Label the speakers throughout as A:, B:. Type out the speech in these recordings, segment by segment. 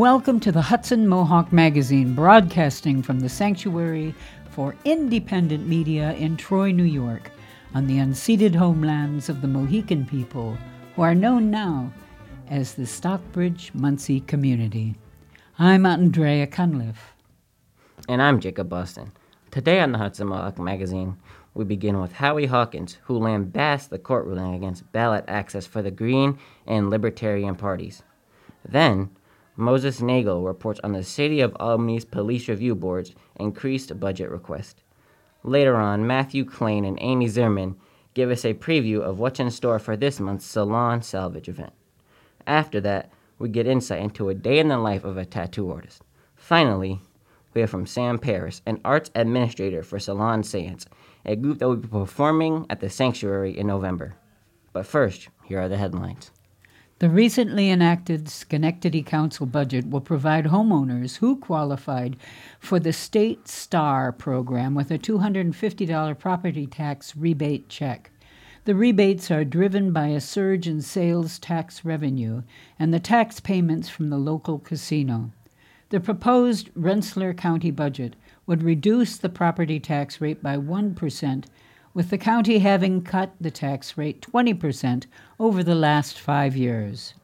A: Welcome to the Hudson Mohawk Magazine, broadcasting from the Sanctuary for Independent Media in Troy, New York, on the unceded homelands of the Mohican people, who are known now as the Stockbridge Munsee community. I'm Andrea Cunliffe.
B: And I'm Jacob Boston. Today on the Hudson Mohawk Magazine, we begin with Howie Hawkins, who lambasts the court ruling against ballot access for the Green and Libertarian parties. Then, Moses Nagel reports on the City of Albany's Police Review Board's increased budget request. Later on, Matthew Klein and Amy Zimmerman give us a preview of what's in store for this month's Salon Salvage event. After that, we get insight into a day in the life of a tattoo artist. Finally, we hear from Sam Paris, an arts administrator for Salon Seance, a group that will be performing at the Sanctuary in November. But first, here are the headlines.
A: The recently enacted Schenectady Council budget will provide homeowners who qualified for the State STAR program with a $250 property tax rebate check. The rebates are driven by a surge in sales tax revenue and the tax payments from the local casino. The proposed Rensselaer County budget would reduce the property tax rate by 1% with the county having cut the tax rate 20% over the last five years.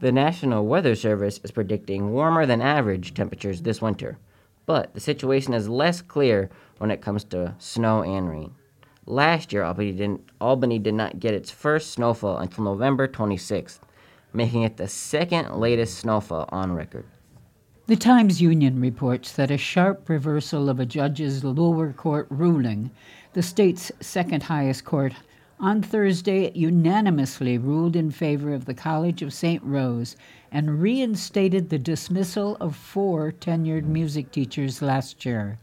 B: The National Weather Service is predicting warmer than average temperatures this winter, but the situation is less clear when it comes to snow and rain. Last year, Albany, didn't, Albany did not get its first snowfall until November 26th, making it the second latest snowfall on record.
A: The Times Union reports that a sharp reversal of a judge's lower court ruling, the state's second highest court, on Thursday unanimously ruled in favor of the College of St. Rose and reinstated the dismissal of four tenured music teachers last year.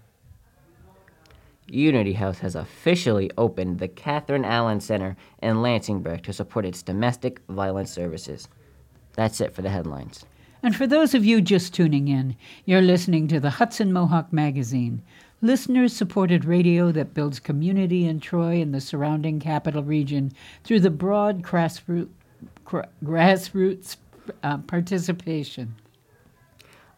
B: Unity House has officially opened the Catherine Allen Center in Lansingburgh to support its domestic violence services. That's it for the headlines.
A: And for those of you just tuning in, you're listening to the Hudson Mohawk Magazine, listeners supported radio that builds community in Troy and the surrounding capital region through the broad grassroots, uh, participation.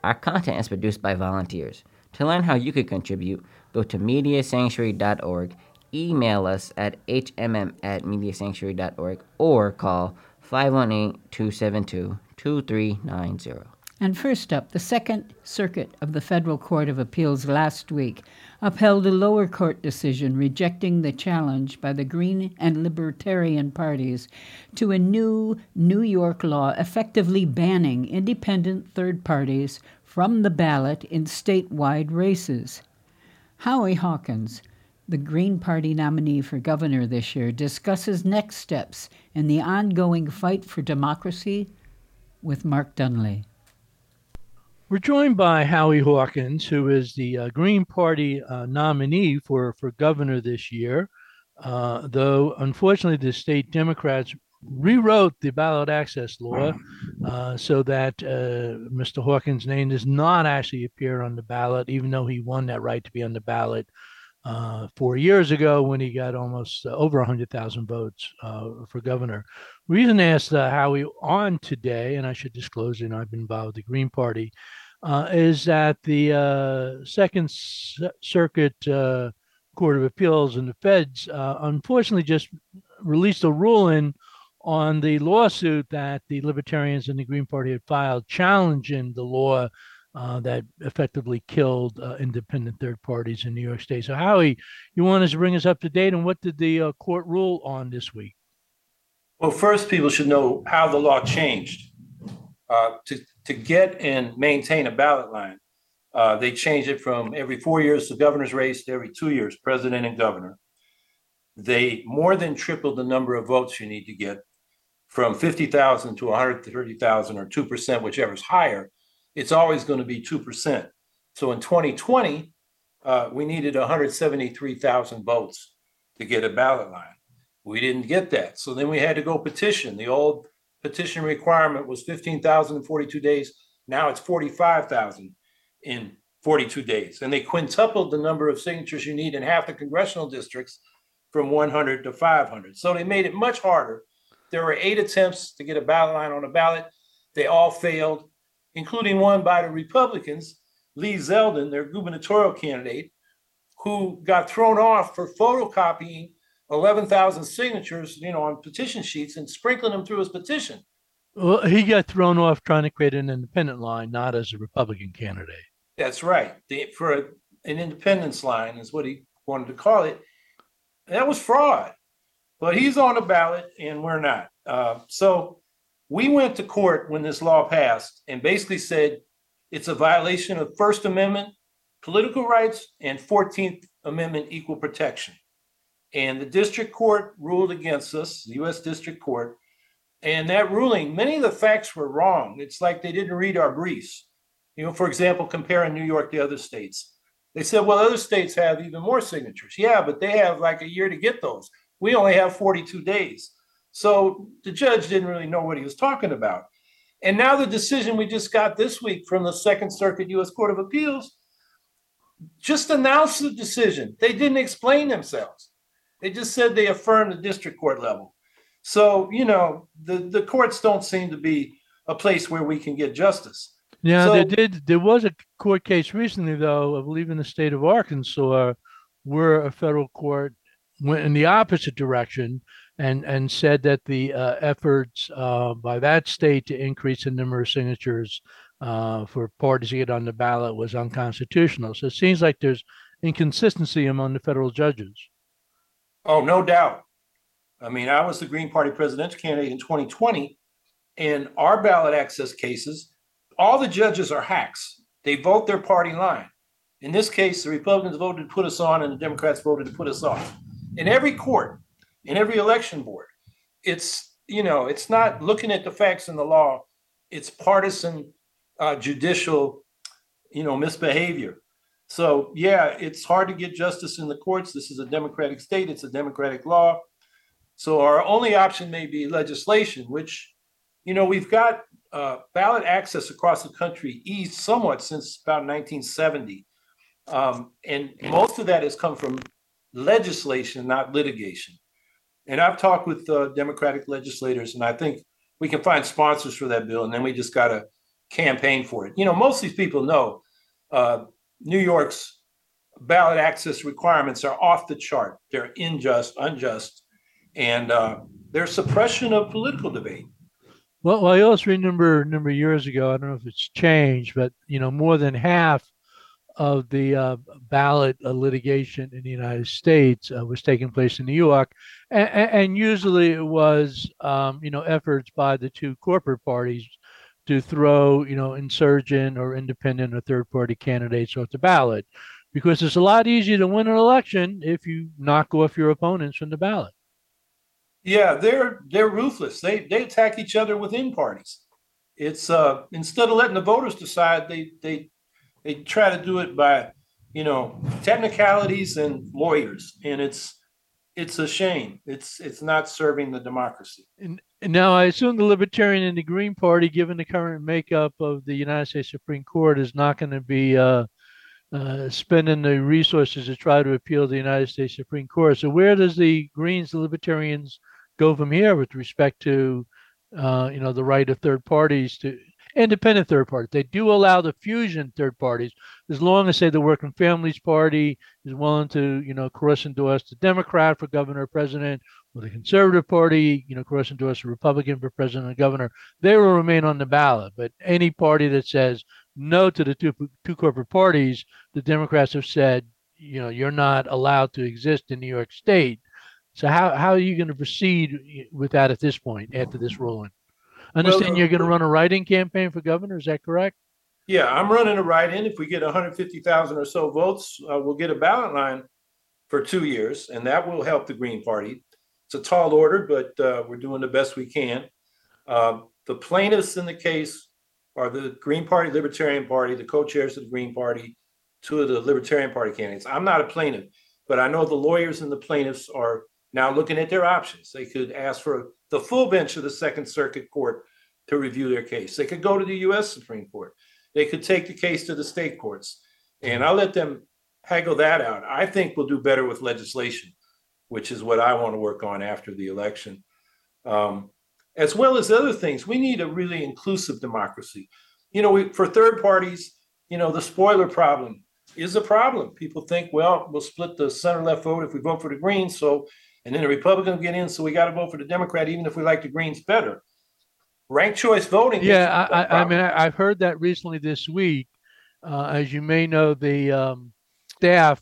B: Our content is produced by volunteers. To learn how you could contribute, go to mediasanctuary.org, email us at hmm at mediasanctuary.org, or call 518 272 2390.
A: And first up, the Second Circuit of the Federal Court of Appeals last week upheld a lower court decision rejecting the challenge by the Green and Libertarian parties to a new New York law effectively banning independent third parties from the ballot in statewide races. Howie Hawkins, the Green Party nominee for governor this year, discusses next steps in the ongoing fight for democracy with Mark Dunlea.
C: We're joined by Howie Hawkins, who is the uh, Green Party uh, nominee for, for governor this year. Uh, though, unfortunately, the state Democrats rewrote the ballot access law uh, so that uh, Mr. Hawkins' name does not actually appear on the ballot, even though he won that right to be on the ballot uh, four years ago when he got almost uh, over 100,000 votes uh, for governor. Reason asked uh, Howie on today, and I should disclose, you know, I've been involved with the Green Party, uh, is that the uh, Second S- Circuit Court of Appeals and the feds unfortunately just released a ruling on the lawsuit that the Libertarians and the Green Party had filed challenging the law uh, that effectively killed uh, independent third parties in New York State. So, Howie, you want us to bring us up to date on what did the uh, court rule on this week?
D: Well, first, people should know how the law changed. Uh, to, to get and maintain a ballot line, uh, they changed it from every four years, the governor's race, to every two years, president and governor. They more than tripled the number of votes you need to get from 50,000 to 130,000 or 2%, whichever is higher it's always going to be 2%. So in 2020, uh, we needed 173,000 votes to get a ballot line. We didn't get that. So then we had to go petition. The old petition requirement was 15,000 in 42 days. Now it's 45,000 in 42 days. And they quintupled the number of signatures you need in half the congressional districts from 100 to 500. So they made it much harder. There were eight attempts to get a ballot line on a ballot. They all failed, including one by the Republicans, Lee Zeldin, their gubernatorial candidate, who got thrown off for photocopying 11,000 signatures, you know, on petition sheets and sprinkling them through his petition.
C: Well, he got thrown off trying to create an independent line, not as a Republican candidate.
D: That's right. The, for a, an independence line is what he wanted to call it. That was fraud. But he's on the ballot and we're not. Uh, so we went to court when this law passed and basically said it's a violation of First Amendment political rights and 14th Amendment equal protection. And the district court ruled against us, the US District Court. And that ruling, many of the facts were wrong. It's like they didn't read our briefs. You know, for example, comparing New York to other states. They said, well, other states have even more signatures. Yeah, but they have like a year to get those. We only have 42 days. So the judge didn't really know what he was talking about. And now the decision we just got this week from the Second Circuit US Court of Appeals just announced the decision. They didn't explain themselves. They just said they affirmed the district court level. So, you know, the, the courts don't seem to be a place where we can get justice.
C: Now, there did there was a court case recently, though, I believe in the state of Arkansas, where a federal court went in the opposite direction and and said that the uh, efforts uh, by that state to increase the number of signatures uh, for parties to get on the ballot was unconstitutional. So it seems like there's inconsistency among the federal judges.
D: Oh, no doubt. I mean, I was the Green Party presidential candidate in 2020, and our ballot access cases, all the judges are hacks. They vote their party line. In this case, the Republicans voted to put us on, and the Democrats voted to put us off. In every court, in every election board, it's you know, it's not looking at the facts and the law. It's partisan, uh, judicial, you know, misbehavior. So yeah, it's hard to get justice in the courts. This is a democratic state. It's a democratic law. So our only option may be legislation, which, you know, we've got uh, ballot access across the country eased somewhat since about 1970. Um, and most of that has come from legislation, not litigation. And I've talked with uh, Democratic legislators, and I think we can find sponsors for that bill, and then we just got to campaign for it. You know, most of these people know uh, New York's ballot access requirements are off the chart. They're unjust, unjust, and uh, they're suppression of political debate.
C: Well, I also remember a number of years ago. I don't know if it's changed, but you know, more than half of the uh, ballot uh, litigation in the United States uh, was taking place in New York, and, and usually it was, um, you know, efforts by the two corporate parties to throw, you know, insurgent or independent or third-party candidates off the ballot, because it's a lot easier to win an election if you knock off your opponents from the ballot.
D: Yeah, they're they're ruthless. They they attack each other within parties. It's uh instead of letting the voters decide, they they they try to do it by you know technicalities and lawyers, and it's it's a shame. It's it's not serving the democracy.
C: And now I assume the Libertarian and the Green Party, given the current makeup of the United States Supreme Court, is not going to be uh, uh, spending the resources to try to appeal to the United States Supreme Court. So where does the Greens, the Libertarians, go from here with respect to, uh, you know, the right of third parties to independent third parties? They do allow the fusion third parties as long as, say, the Working Families Party is willing to, you know, cross endorse the Democrat for governor or president, or the Conservative Party, you know, cross endorse a Republican for president or governor. They will remain on the ballot. But any party that says no to the two two corporate parties, the Democrats have said, you know, you're not allowed to exist in New York State. So how how are you going to proceed eh, with that at this point after this ruling? I understand
D: Well,
C: you're going to
D: uh,
C: run a write-in campaign for governor. Is that correct?
D: Yeah, I'm running a write-in. If we get 150,000 or so votes, uh, we'll get a ballot line for two years, and that will help the Green Party. It's a tall order, but uh, we're doing the best we can. Uh, the plaintiffs in the case are the Green Party, Libertarian Party, the co-chairs of the Green Party, two of the Libertarian Party candidates. I'm not a plaintiff, but I know the lawyers and the plaintiffs are now looking at their options. They could ask for the full bench of the Second Circuit Court to review their case. They could go to the U.S. Supreme Court. They could take the case to the state courts, and I'll let them haggle that out. I think we'll do better with legislation, which is what I want to work on after the election. Um, as well as other things. We need a really inclusive democracy. You know, we, for third parties, you know, the spoiler problem is a problem. People think, well, we'll split the center left vote if we vote for the Greens. So, and then the Republicans get in. So we got to vote for the Democrat, even if we like the Greens better. Ranked choice voting.
C: Yeah, I, I, I mean, I, have heard that recently this week. Uh, as you may know, the um, staff,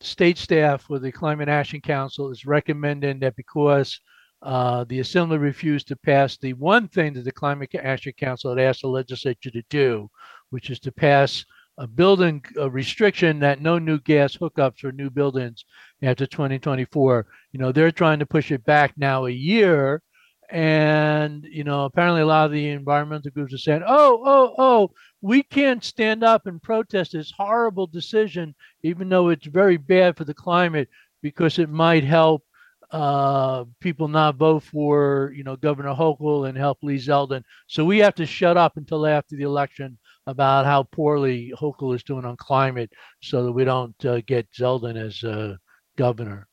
C: state staff for the Climate Action Council is recommending that because uh, the Assembly refused to pass the one thing that the Climate Action Council had asked the legislature to do, which is to pass a building a restriction that no new gas hookups for new buildings after 2024. You know, they're trying to push it back now a year. And, you know, apparently a lot of the environmental groups are saying, oh, oh, oh, we can't stand up and protest this horrible decision, even though it's very bad for the climate, because it might help uh, people not vote for, you know, Governor Hochul and help Lee Zeldin. So we have to shut up until after the election about how poorly Hochul is doing on climate so that we don't uh, get Zeldin as uh, governor.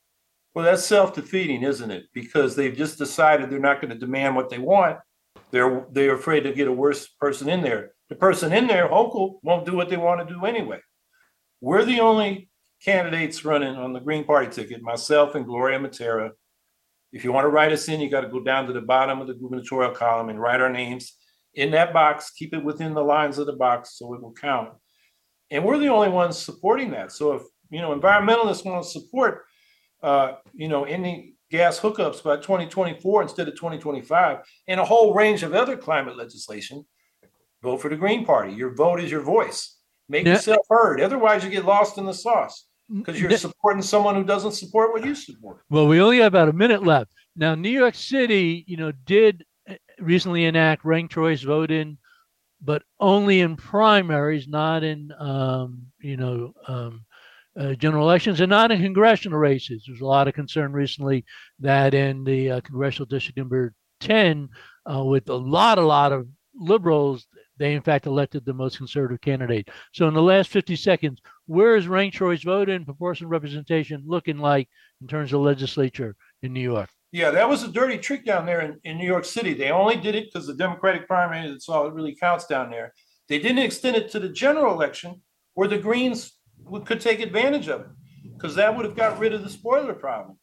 D: Well, that's self-defeating, isn't it? Because they've just decided they're not going to demand what they want. They're they're afraid to get a worse person in there. The person in there, Hochul, won't do what they want to do anyway. We're the only candidates running on the Green Party ticket, myself and Gloria Mattera. If you want to write us in, you got to go down to the bottom of the gubernatorial column and write our names in that box, keep it within the lines of the box so it will count. And we're the only ones supporting that. So if you know environmentalists want to support uh, you know any gas hookups by 2024 instead of 2025 and a whole range of other climate legislation, vote for the Green Party. Your vote is your voice. Make yourself heard. Otherwise, you get lost in the sauce because you're supporting someone who doesn't support what you support.
C: Well, we only have about a minute left. Now, New York City, you know, did recently enact ranked choice voting, but only in primaries, not in um, you know um, uh, general elections, and not in congressional races. There's a lot of concern recently that in the uh, congressional district number ten, uh, with a lot, a lot of liberals, they in fact elected the most conservative candidate. So in the last 50 seconds, where is ranked choice voting, proportional representation looking like in terms of legislature in New York?
D: Yeah, that was a dirty trick down there in, in New York City. They only did it because the Democratic primary, that's all it really counts down there. They didn't extend it to the general election where the Greens would, could take advantage of it because that would have got rid of the spoiler problem.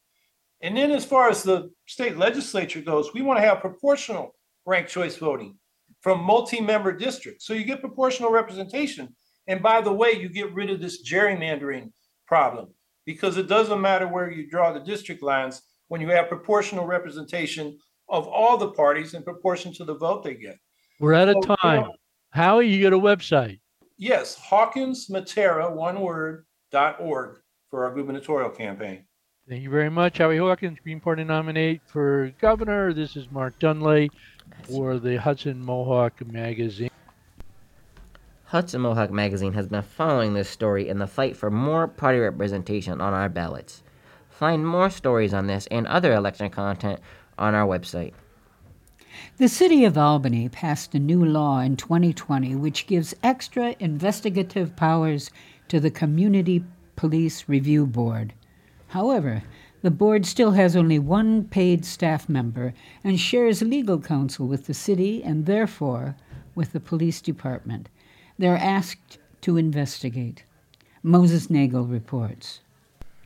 D: And then, as far as the state legislature goes, we want to have proportional ranked choice voting from multi member districts. So you get proportional representation. And by the way, you get rid of this gerrymandering problem because it doesn't matter where you draw the district lines when you have proportional representation of all the parties in proportion to the vote they get.
C: We're out of so, time. You know, Howie, you get a website.
D: Yes, Hawkins Mattera, one word, dot org for our gubernatorial campaign.
C: Thank you very much, Howie Hawkins, Green Party nominate for governor. This is Mark Dunlea for the Hudson Mohawk Magazine.
B: Hudson Mohawk Magazine has been following this story in the fight for more party representation on our ballots. Find more stories on this and other election content on our website.
A: The City of Albany passed a new law in 2020 which gives extra investigative powers to the Community Police Review Board. However, the board still has only one paid staff member and shares legal counsel with the city and therefore with the police department. They're asked to investigate. Moses Nagel reports.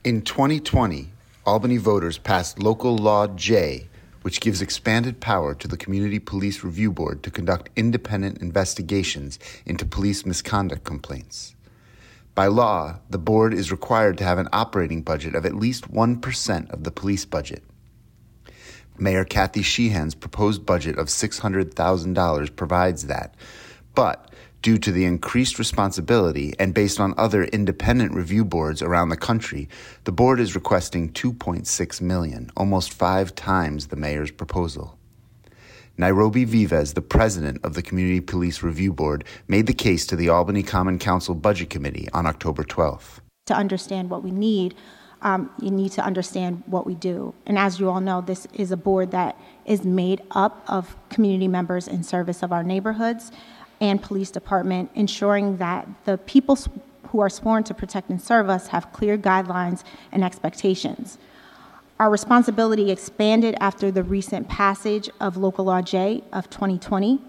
E: In 2020, Albany voters passed Local Law J, which gives expanded power to the Community Police Review Board to conduct independent investigations into police misconduct complaints. By law, the board is required to have an operating budget of at least 1% of the police budget. Mayor Kathy Sheehan's proposed budget of $600,000 provides that, but Due to the increased responsibility and based on other independent review boards around the country, the board is requesting 2.6 million, almost 5 times the mayor's proposal. Nairobi Vives, the president of the Community Police Review Board, made the case to the Albany Common Council Budget Committee on October 12th.
F: To understand what we need, um, you need to understand what we do. And as you all know, this is a board that is made up of community members in service of our neighborhoods and police department, ensuring that the people who are sworn to protect and serve us have clear guidelines and expectations. Our responsibility expanded after the recent passage of Local Law J of 2020.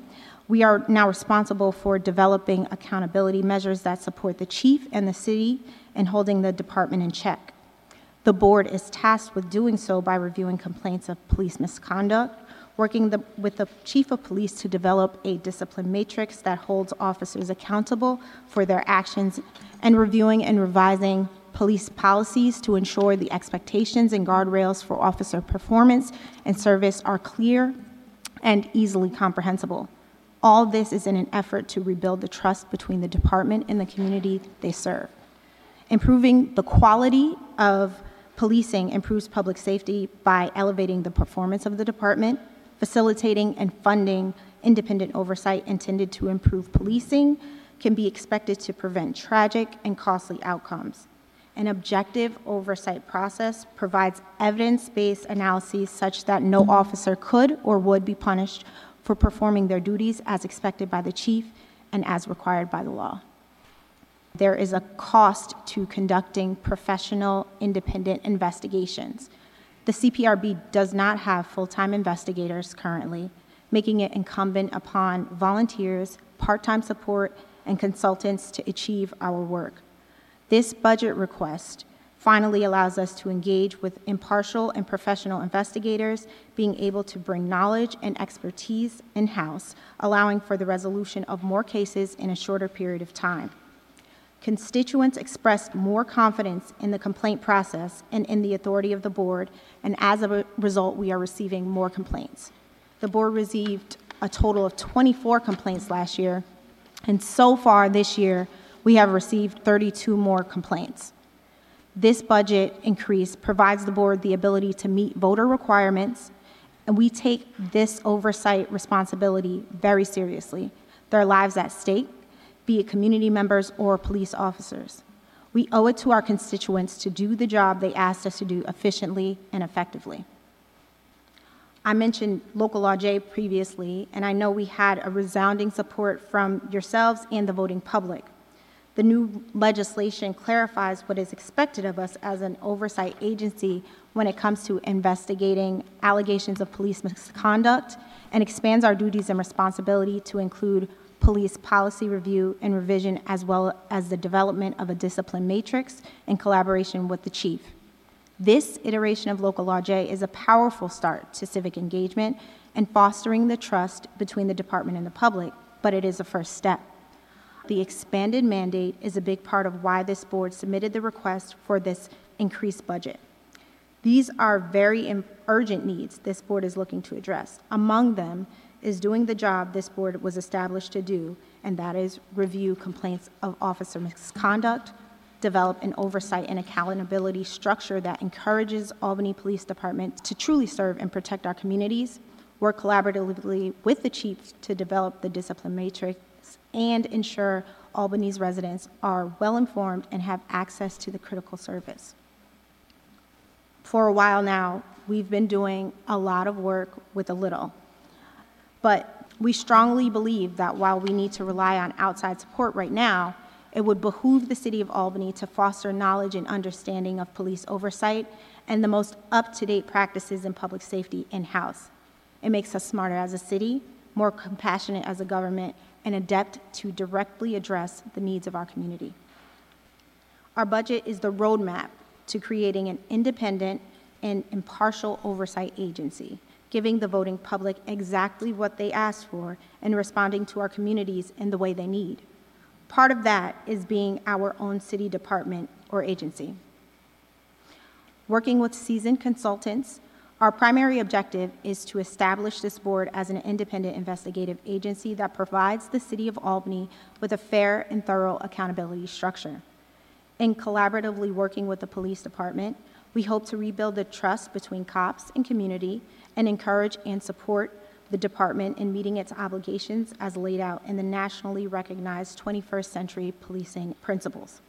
F: We are now responsible for developing accountability measures that support the chief and the city and holding the department in check. The board is tasked with doing so by reviewing complaints of police misconduct, working the, with the chief of police to develop a discipline matrix that holds officers accountable for their actions, and reviewing and revising police policies to ensure the expectations and guardrails for officer performance and service are clear and easily comprehensible. All this is in an effort to rebuild the trust between the department and the community they serve. Improving the quality of policing improves public safety by elevating the performance of the department, facilitating and funding independent oversight intended to improve policing can be expected to prevent tragic and costly outcomes. An objective oversight process provides evidence based analyses such that no officer could or would be punished for performing their duties as expected by the chief and as required by the law. There is a cost to conducting professional, independent investigations. The CPRB does not have full time investigators currently, making it incumbent upon volunteers, part time support, and consultants to achieve our work. This budget request finally allows us to engage with impartial and professional investigators, being able to bring knowledge and expertise in house, allowing for the resolution of more cases in a shorter period of time. Constituents expressed more confidence in the complaint process and in the authority of the board, and as a result, we are receiving more complaints. The board received a total of 24 complaints last year, and so far this year, we have received 32 more complaints. This budget increase provides the board the ability to meet voter requirements, and we take this oversight responsibility very seriously. Their lives at stake, be it community members or police officers. We owe it to our constituents to do the job they asked us to do efficiently and effectively. I mentioned Local Law J previously, and I know we had a resounding support from yourselves and the voting public. The new legislation clarifies what is expected of us as an oversight agency when it comes to investigating allegations of police misconduct and expands our duties and responsibility to include police policy review and revision as well as the development of a discipline matrix in collaboration with the chief. This iteration of Local Law J is a powerful start to civic engagement and fostering the trust between the department and the public, but it is a first step. The expanded mandate is a big part of why this board submitted the request for this increased budget. These are very urgent needs this board is looking to address. Among them is doing the job this board was established to do, and that is review complaints of officer misconduct, develop an oversight and accountability structure that encourages Albany Police Department to truly serve and protect our communities, work collaboratively with the chief to develop the discipline matrix and ensure Albany's residents are well informed and have access to the critical service. For a while now, we've been doing a lot of work with a little. But we strongly believe that while we need to rely on outside support right now, it would behoove the City of Albany to foster knowledge and understanding of police oversight and the most up to date practices in public safety in house. It makes us smarter as a city, more compassionate as a government, and adept to directly address the needs of our community. Our budget is the roadmap to creating an independent and impartial oversight agency, giving the voting public exactly what they asked for and responding to our communities in the way they need. Part of that is being our own city department or agency. Working with seasoned consultants our primary objective is to establish this board as an independent investigative agency that provides the City of Albany with a fair and thorough accountability structure. In collaboratively working with the police department, we hope to rebuild the trust between cops and community and encourage and support the department in meeting its obligations as laid out in the nationally recognized 21st century policing principles.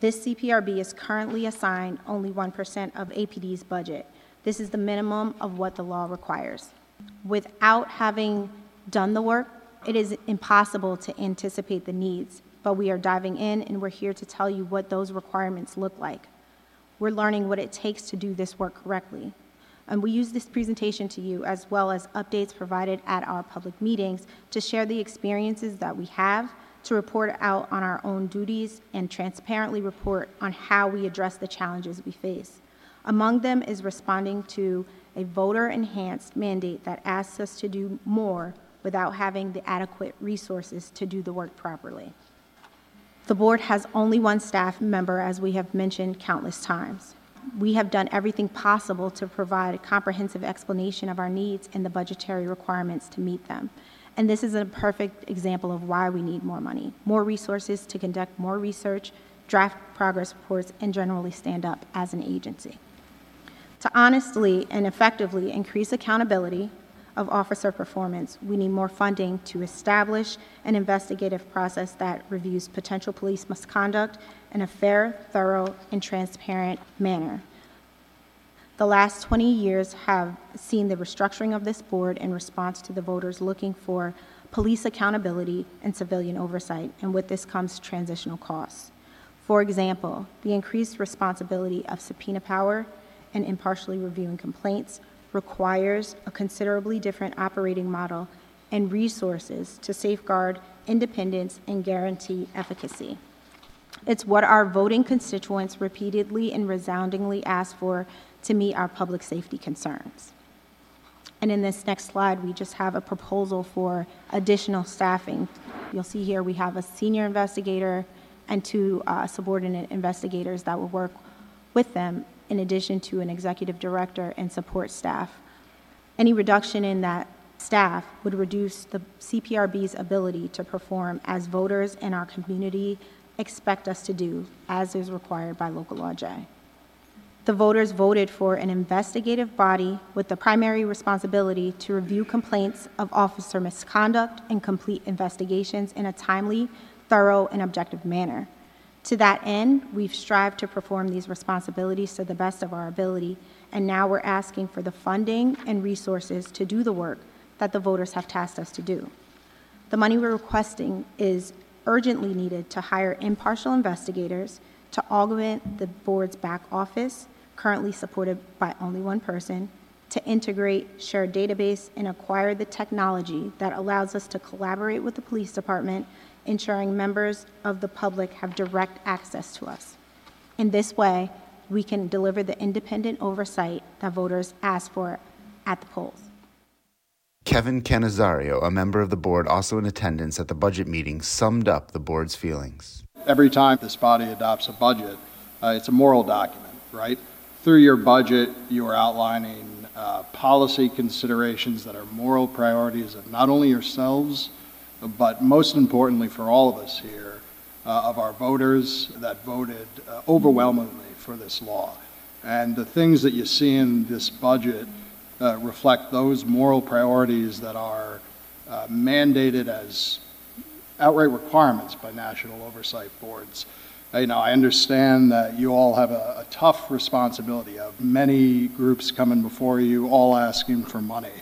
F: This CPRB is currently assigned only 1% of APD's budget, this is the minimum of what the law requires. Without having done the work, it is impossible to anticipate the needs, but we are diving in and we're here to tell you what those requirements look like. We're learning what it takes to do this work correctly. And we use this presentation to you, as well as updates provided at our public meetings, to share the experiences that we have, to report out on our own duties, and transparently report on how we address the challenges we face. Among them is responding to a voter-enhanced mandate that asks us to do more without having the adequate resources to do the work properly. The board has only one staff member, as we have mentioned countless times. We have done everything possible to provide a comprehensive explanation of our needs and the budgetary requirements to meet them. And this is a perfect example of why we need more money, more resources to conduct more research, draft progress reports, and generally stand up as an agency. To honestly and effectively increase accountability of officer performance, we need more funding to establish an investigative process that reviews potential police misconduct in a fair, thorough, and transparent manner. The last 20 years have seen the restructuring of this board in response to the voters looking for police accountability and civilian oversight, and with this comes transitional costs. For example, the increased responsibility of subpoena power and impartially reviewing complaints requires a considerably different operating model and resources to safeguard independence and guarantee efficacy. It's what our voting constituents repeatedly and resoundingly ask for to meet our public safety concerns. And in this next slide, we just have a proposal for additional staffing. You'll see here we have a senior investigator and two uh, subordinate investigators that will work with them in addition to an executive director and support staff. Any reduction in that staff would reduce the CPRB's ability to perform as voters in our community expect us to do, as is required by local law J. The voters voted for an investigative body with the primary responsibility to review complaints of officer misconduct and complete investigations in a timely, thorough, and objective manner. To that end, we've strived to perform these responsibilities to the best of our ability, and now we're asking for the funding and resources to do the work that the voters have tasked us to do. The money we're requesting is urgently needed to hire impartial investigators, to augment the board's back office, currently supported by only one person, to integrate, share database, and acquire the technology that allows us to collaborate with the police department ensuring members of the public have direct access to us. In this way, we can deliver the independent oversight that voters ask for at the polls.
E: Kevin Canizario, a member of the board also in attendance at the budget meeting, summed up the board's feelings.
G: Every time this body adopts a budget, uh, it's a moral document, right? Through your budget, you are outlining uh, policy considerations that are moral priorities of not only yourselves, but most importantly for all of us here, uh, of our voters that voted uh, overwhelmingly for this law. And the things that you see in this budget uh, reflect those moral priorities that are uh, mandated as outright requirements by national oversight boards. Uh, you know, I understand that you all have a, a tough responsibility of many groups coming before you, all asking for money.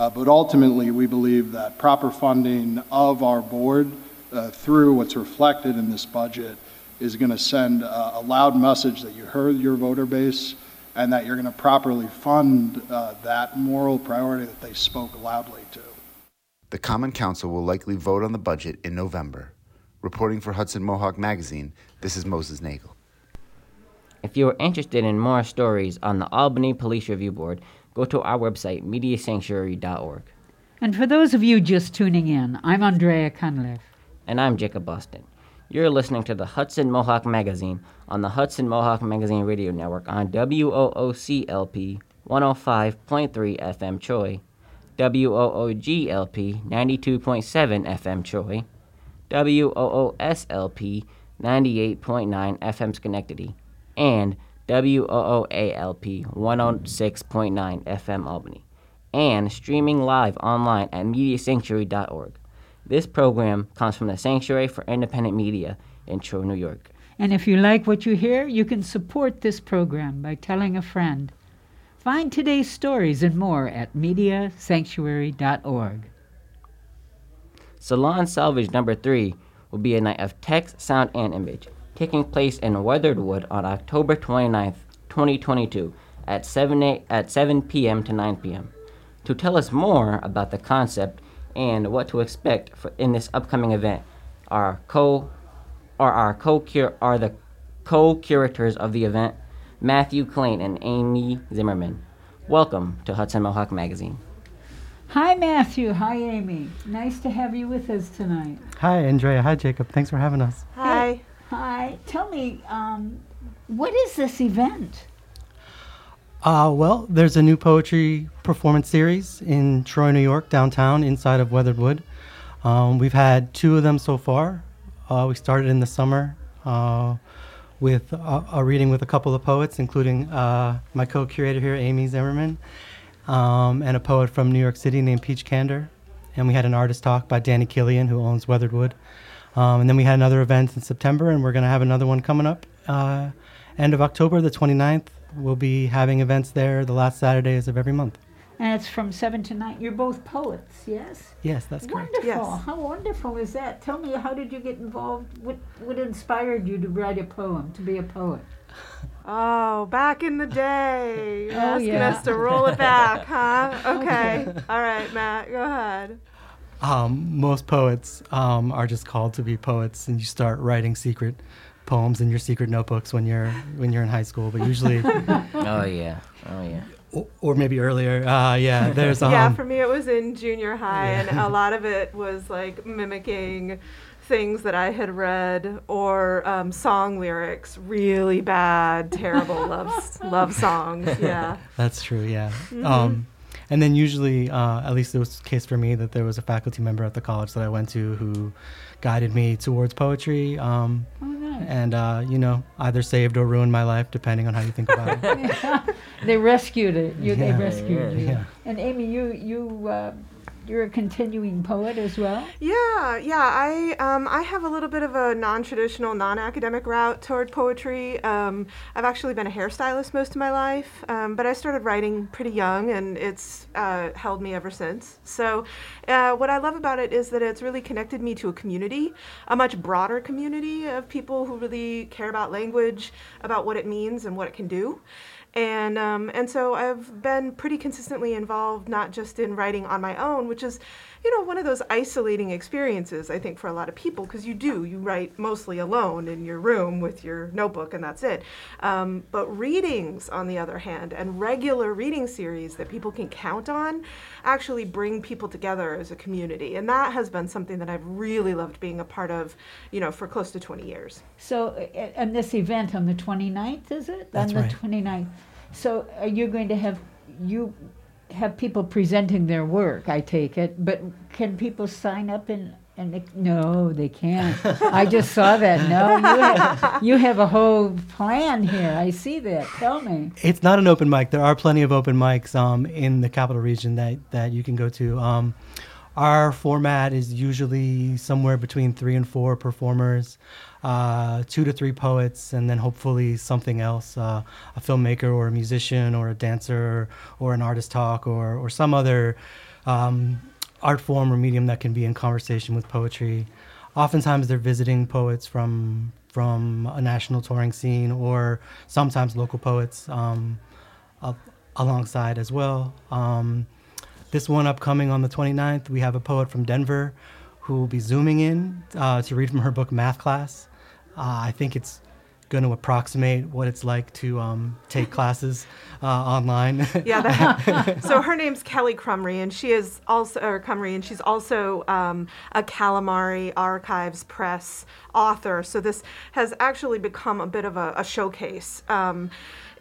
G: Uh, but ultimately, we believe that proper funding of our board uh, through what's reflected in this budget is going to send a, a, loud message that you heard your voter base and that you're going to properly fund uh, that moral priority that they spoke loudly to.
E: The Common Council will likely vote on the budget in November. Reporting for Hudson Mohawk Magazine, this is Moses Nagel.
B: If you are interested in more stories on the Albany Police Review Board, go to our website, mediasanctuary.org.
A: And for those of you just tuning in, I'm Andrea Cunliffe.
B: And I'm Jacob Boston. You're listening to the Hudson Mohawk Magazine on the Hudson Mohawk Magazine Radio Network on WOOCLP 105.3 FM Troy, WOOGLP 92.7 FM Troy, WOOSLP 98.9 FM Schenectady, and WOOALP 106.9 FM Albany, and streaming live online at MediaSanctuary.org. This program comes from the Sanctuary for Independent Media in Troy, New York.
A: And if you like what you hear, you can support this program by telling a friend. Find today's stories and more at MediaSanctuary.org.
B: Salon Salvage number three will be a night of text, sound, and image taking place in Weathered Wood on October 29th 2022 at 7, a, at 7 p.m. to 9 p.m. To tell us more about the concept and what to expect for, in this upcoming event, our co are our co are the co-curators of the event, Matthew Klein and Amy Zimmerman. Welcome to Hudson Mohawk Magazine.
A: Hi, Matthew. Hi, Amy. Nice to have you with us tonight.
H: Hi, Andrea. Hi, Jacob. Thanks for having us.
I: Hi.
A: Hi. Tell me, um, what is this event?
H: Uh, well, there's a new poetry performance series in Troy, New York, downtown, inside of Weathered Wood. Um, we've had two of them so far. Uh, we started in the summer uh, with a, a, reading with a couple of poets, including uh, my co-curator here, Amy Zimmerman, um, and a poet from New York City named Peach Candor. And we had an artist talk by Danny Killian, who owns Weathered Wood. Um, and then we had another event in September, and we're going to have another one coming up uh, end of October, the 29th. We'll be having events there the last Saturdays of every month.
A: And it's from 7 to 9. You're both poets, yes?
H: Yes, that's correct.
A: Wonderful.
I: Yes.
A: How wonderful is that? Tell me, how did you get involved? What, what inspired you to write a poem, to be a poet?
I: Oh, back in the day. You're
A: Oh,
I: asking
A: yeah.
I: us to roll it back, huh? Okay. All right, Matt, go ahead.
H: Um, most poets um, are just called to be poets, and you start writing secret poems in your secret notebooks when you're when you're in high school. But usually,
B: Oh yeah. Oh yeah.
H: or, or maybe earlier. Uh, yeah, there's um,
I: yeah, for me it was in junior high, and a lot of it was like mimicking things that I had read or um, song lyrics, really bad, terrible love love songs. Yeah.
H: That's true, yeah. Um, and then usually, uh, at least it was the case for me, that there was a faculty member at the college that I went to who guided me towards poetry. Um,
A: Oh, nice.
H: and, uh, you know, either saved or ruined my life, depending on how you think about it.
A: They rescued it. You,
H: Yeah.
A: They rescued you.
H: Yeah.
A: And Amy, you, you, uh, you're a continuing poet as well?
I: Yeah, yeah. I um, I have a little bit of a non-traditional, non-academic route toward poetry. Um, I've actually been a hairstylist most of my life, um, but I started writing pretty young, and it's uh, held me ever since. So, uh, what I love about it is that it's really connected me to a community, a much broader community of people who really care about language, about what it means and what it can do. And um, and so I've been pretty consistently involved, not just in writing on my own, which is, you know, one of those isolating experiences I think for a lot of people because you do you write mostly alone in your room with your notebook and that's it. Um, but readings, on the other hand, and regular reading series that people can count on, actually bring people together as a community, and that has been something that I've really loved being a part of, you know, for close to 20 years.
A: So, uh, and this event on the 29th, is it?
H: That's
A: on the
H: right.
A: 29th. So, are you going to have you have people presenting their work? I take it, but can people sign up and and ex- no, they can't. I just saw that. No, you have, you have a whole plan here. I see that. Tell me.
H: it's not an open mic. There are plenty of open mics um, in the capital region that, that you can go to. Um, our format is usually somewhere between three and four performers, uh, two to three poets, and then hopefully something else uh, a filmmaker or a musician or a dancer or an artist talk or, or some other um, art form or medium that can be in conversation with poetry. Oftentimes they're visiting poets from from a national touring scene or sometimes local poets um, al- alongside as well. Um, this one upcoming on the 29th, we have a poet from Denver who will be zooming in uh, to read from her book Math Class. Uh, I think it's going to approximate what it's like to um, take classes uh, online.
I: Yeah. That, so her name's Kelly Krumrie, and she is also or Cumry, and she's also um, a Calamari Archives Press author. So this has actually become a bit of a, a showcase. Um,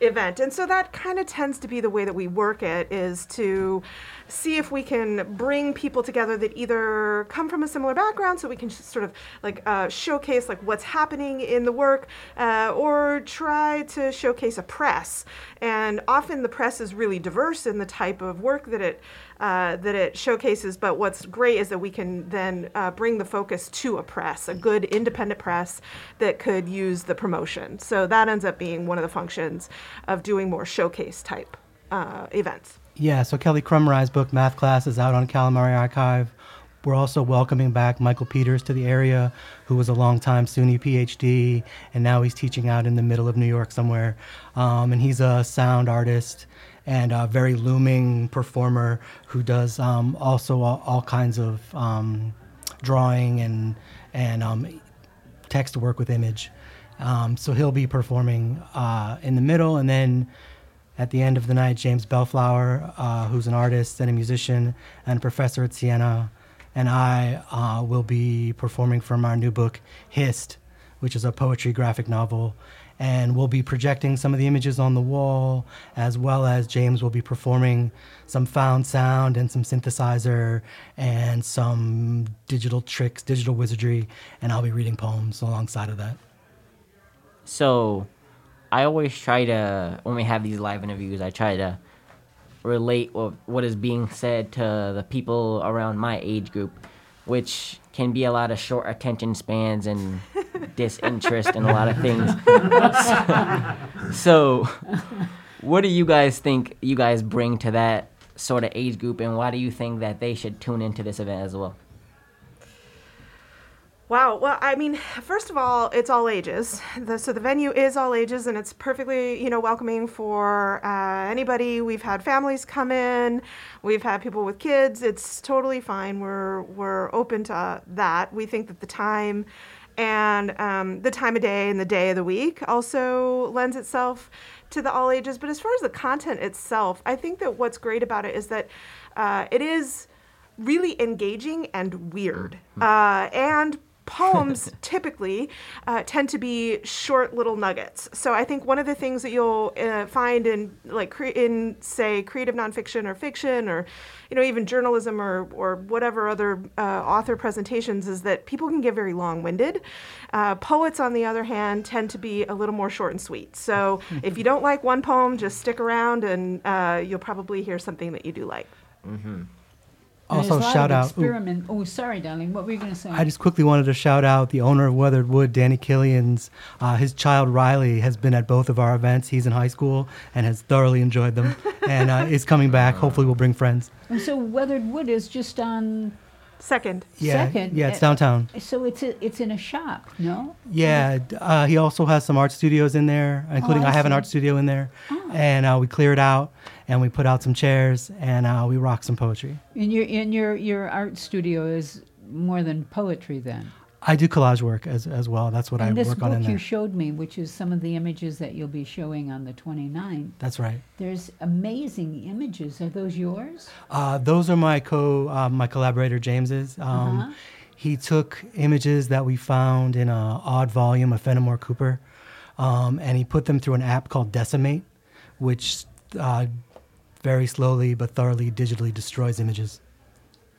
I: event. And so that kind of tends to be the way that we work it is to see if we can bring people together that either come from a similar background so we can sort of like uh, showcase like what's happening in the work uh, or try to showcase a press. And often the press is really diverse in the type of work that it uh, that it showcases but what's great is that we can then uh, bring the focus to a press a good independent press that could use the promotion. So that ends up being one of the functions of doing more showcase type uh, events
H: Yeah, so Kelly Krumrie's book Math Class is out on Calamari Archive. we're also welcoming back Michael Peters to the area, who was a longtime SUNY PhD, and now he's teaching out in the middle of New York somewhere. Um, and he's a sound artist and a very looming performer who does um, also all, all, kinds of um, drawing and and um, text work with image. Um, so he'll be performing uh, in the middle, and then at the end of the night, James Bellflower, uh, who's an artist and a musician and professor at Siena, and I uh, will be performing from our new book, Hist, which is a poetry graphic novel. And we'll be projecting some of the images on the wall, as well as James will be performing some found sound and some synthesizer and some digital tricks, digital wizardry, and I'll be reading poems alongside of that.
B: So, I always try to when we have these live interviews, I try to relate what what is being said to the people around my age group, which can be a lot of short attention spans and disinterest in a lot of things. so, so, what do you guys think you guys bring to that sort of age group, and why do you think that they should tune into this event as well?
I: Wow. Well, I mean, first of all, it's all ages. The, so the venue is all ages, and it's perfectly, you know, welcoming for uh, anybody. We've had families come in, we've had people with kids. It's totally fine. We're we're open to that. We think that the time and um, the time of day and the day of the week also lends itself to the all ages. But as far as the content itself, I think that what's great about it is that uh, it is really engaging and weird, mm-hmm. uh, and poems typically uh, tend to be short little nuggets. So I think one of the things that you'll uh, find in like cre- in say creative nonfiction or fiction or you know even journalism or or whatever other uh, author presentations is that people can get very long-winded. Uh, poets, on the other hand, tend to be a little more short and sweet. So if you don't like one poem, just stick around and uh, you'll probably hear something that you do like.
B: Mm-hmm
H: also shout out.
A: Experiment. Oh, sorry, darling. What were you going to say?
H: I just quickly wanted to shout out the owner of Weathered Wood, Danny Killian's. Uh, his child Riley has been at both of our events. He's in high school and has thoroughly enjoyed them, and uh, is coming back. Hopefully, we'll bring friends.
A: And so Weathered Wood is just on
I: Second.
H: Yeah,
A: Second.
H: yeah, it's downtown.
A: So it's a, it's in a shop, no?
H: Yeah, uh, he also has some art studios in there, including
A: Oh, I
H: I, have an art studio in there,
A: Oh.
H: and uh, we clear it out and we put out some chairs and uh, we rock some poetry.
A: And your in your your art studio is more than poetry then.
H: I do collage work as as well. That's what
A: and
H: I
A: this
H: work
A: book
H: on in
A: you
H: there.
A: showed me, which is some of the images that you'll be showing on the 29th.
H: That's right.
A: There's amazing images. Are those yours?
H: Uh, those are my co uh, my collaborator James's. Um,
A: Uh-huh.
H: He took images that we found in an odd volume of Fenimore Cooper, um, and he put them through an app called Decimate, which uh, very slowly but thoroughly digitally destroys images.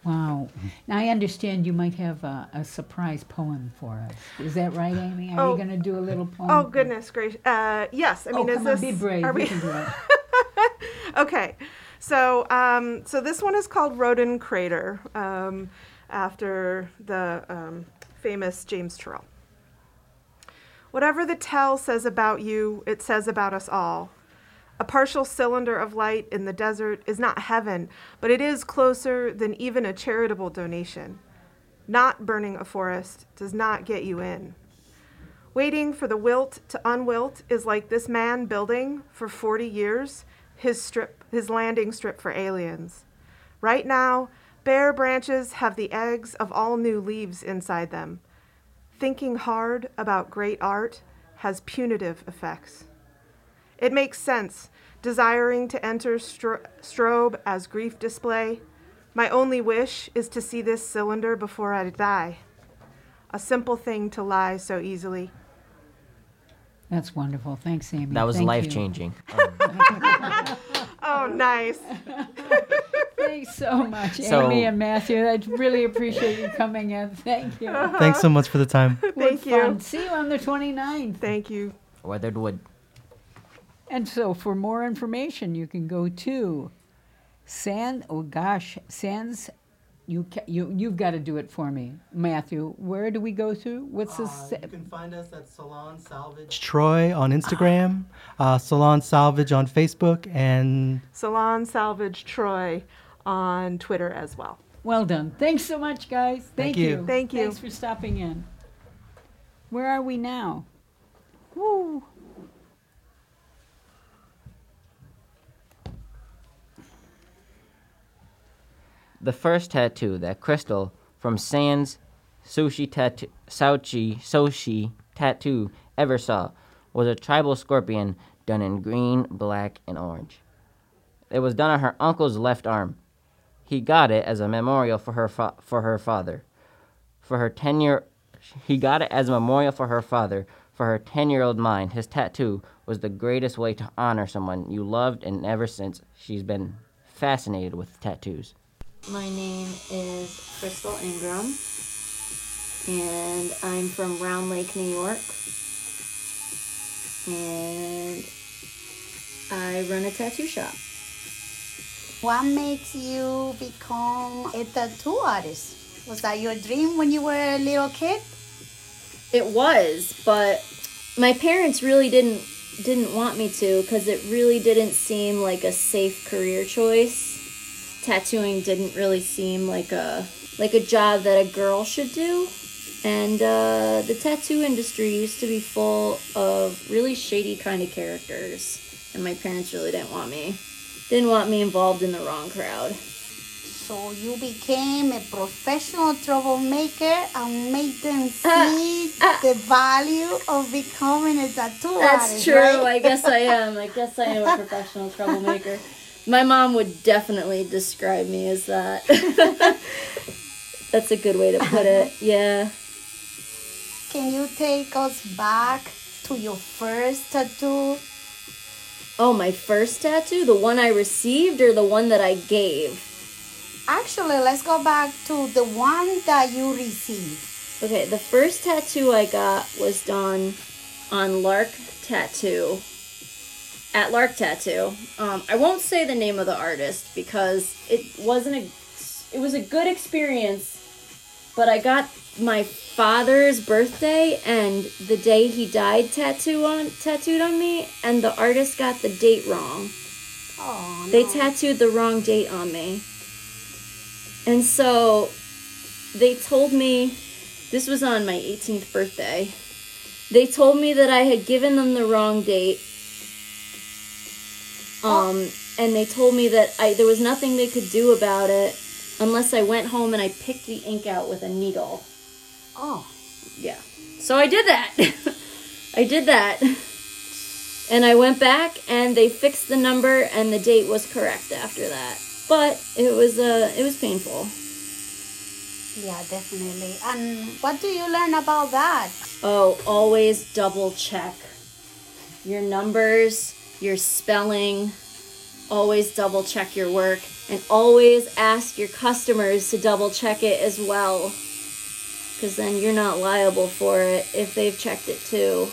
A: Wow. Now I understand you might have a, a surprise poem for us. Is that right, Amy? Are
I: Oh.
A: you going to do a little poem?
I: Oh goodness gracious! Uh, yes, I
A: Oh,
I: mean, is
A: come
I: this?
A: on, be brave.
I: Are we?
A: can do it.
I: okay, so um, so this one is called Roden Crater, um, after the um, famous James Turrell. Whatever the tell says about you, it says about us all. A partial cylinder of light in the desert is not heaven, but it is closer than even a charitable donation. Not burning a forest does not get you in. Waiting for the wilt to unwilt is like this man building for 40 years his strip his landing strip for aliens. Right now, bare branches have the eggs of all new leaves inside them. Thinking hard about great art has punitive effects. It makes sense, desiring to enter stro- strobe as grief display. My only wish is to see this cylinder before I die. A simple thing to lie so easily.
A: That's wonderful. Thanks, Amy.
B: That was
A: Thank you.
B: life changing.
I: Oh, nice.
A: Thanks so much,
B: So-
A: Amy and Matthew. I really appreciate you coming in. Thank you. Uh-huh.
H: Thanks so much for the time.
A: What
I: Thank you.
A: fun. See you on the 29th.
I: Thank you.
B: Weathered wood.
A: And so, for more information, you can go to San. Oh gosh, Sans. You ca- you you've got to do it for me, Matthew. Where do we go to? What's
H: Uh,
A: this?
H: you can find us at Salon Salvage Troy on Instagram, uh, Salon Salvage on Facebook, and
I: Salon Salvage Troy on Twitter as well.
A: Well done. Thanks so much, guys. Thank,
H: Thank you.
I: Thank you.
A: Thanks for stopping in. Where are we now? Woo.
B: The first tattoo that Crystal from Sans Sushi Tattoo Sauchi Soshi Tattoo ever saw was a tribal scorpion done in green, black, and orange. It was done on her uncle's left arm. He got it as a memorial for her fa- for her father. For her 10 year he got it as a memorial for her father. For her 10-year-old mind, his tattoo was the greatest way to honor someone you loved and ever since she's been fascinated with tattoos.
J: My name is Crystal Ingram, and I'm from Round Lake, New York. And I run a tattoo shop.
K: What makes you become a tattoo artist? Was that your dream when you were a little kid?
J: It was, but my parents really didn't didn't want me to because it really didn't seem like a safe career choice. Tattooing didn't really seem like a like a job that a girl should do. And uh, the tattoo industry used to be full of really shady kind of characters, and my parents really didn't want me didn't want me involved in the wrong crowd.
K: So you became a professional troublemaker and made them see the value of becoming a tattoo
J: That's
K: artist,
J: true.
K: right?
J: I guess I am. I guess I am a professional troublemaker. My mom would definitely describe me as that. That's a good way to put it. Yeah.
K: Can you take us back to your first tattoo?
J: Oh, my first tattoo? The one I received or the one that I gave?
K: Actually, let's go back to the one that you received.
J: Okay, the first tattoo I got was done on Lark Tattoo. At Lark Tattoo. Um, I won't say the name of the artist because it wasn't a. It was a good experience, but I got my father's birthday and the day he died tattoo on tattooed on me, and the artist got the date wrong.
K: Oh, no.
J: They tattooed the wrong date on me. And so they told me this was on my 18th birthday. They told me that I had given them the wrong date. Um and they told me that I there was nothing they could do about it unless I went home and I picked the ink out with a needle.
K: Oh,
J: Yeah. So I did that. I did that. And I went back and they fixed the number and the date was correct after that. But it was uh it was painful.
K: yeah, definitely. And what do you learn about that?
J: Oh, always double check your numbers, your spelling. Always double check your work and always ask your customers to double check it as well. Cuz then you're not liable for it if they've checked it too.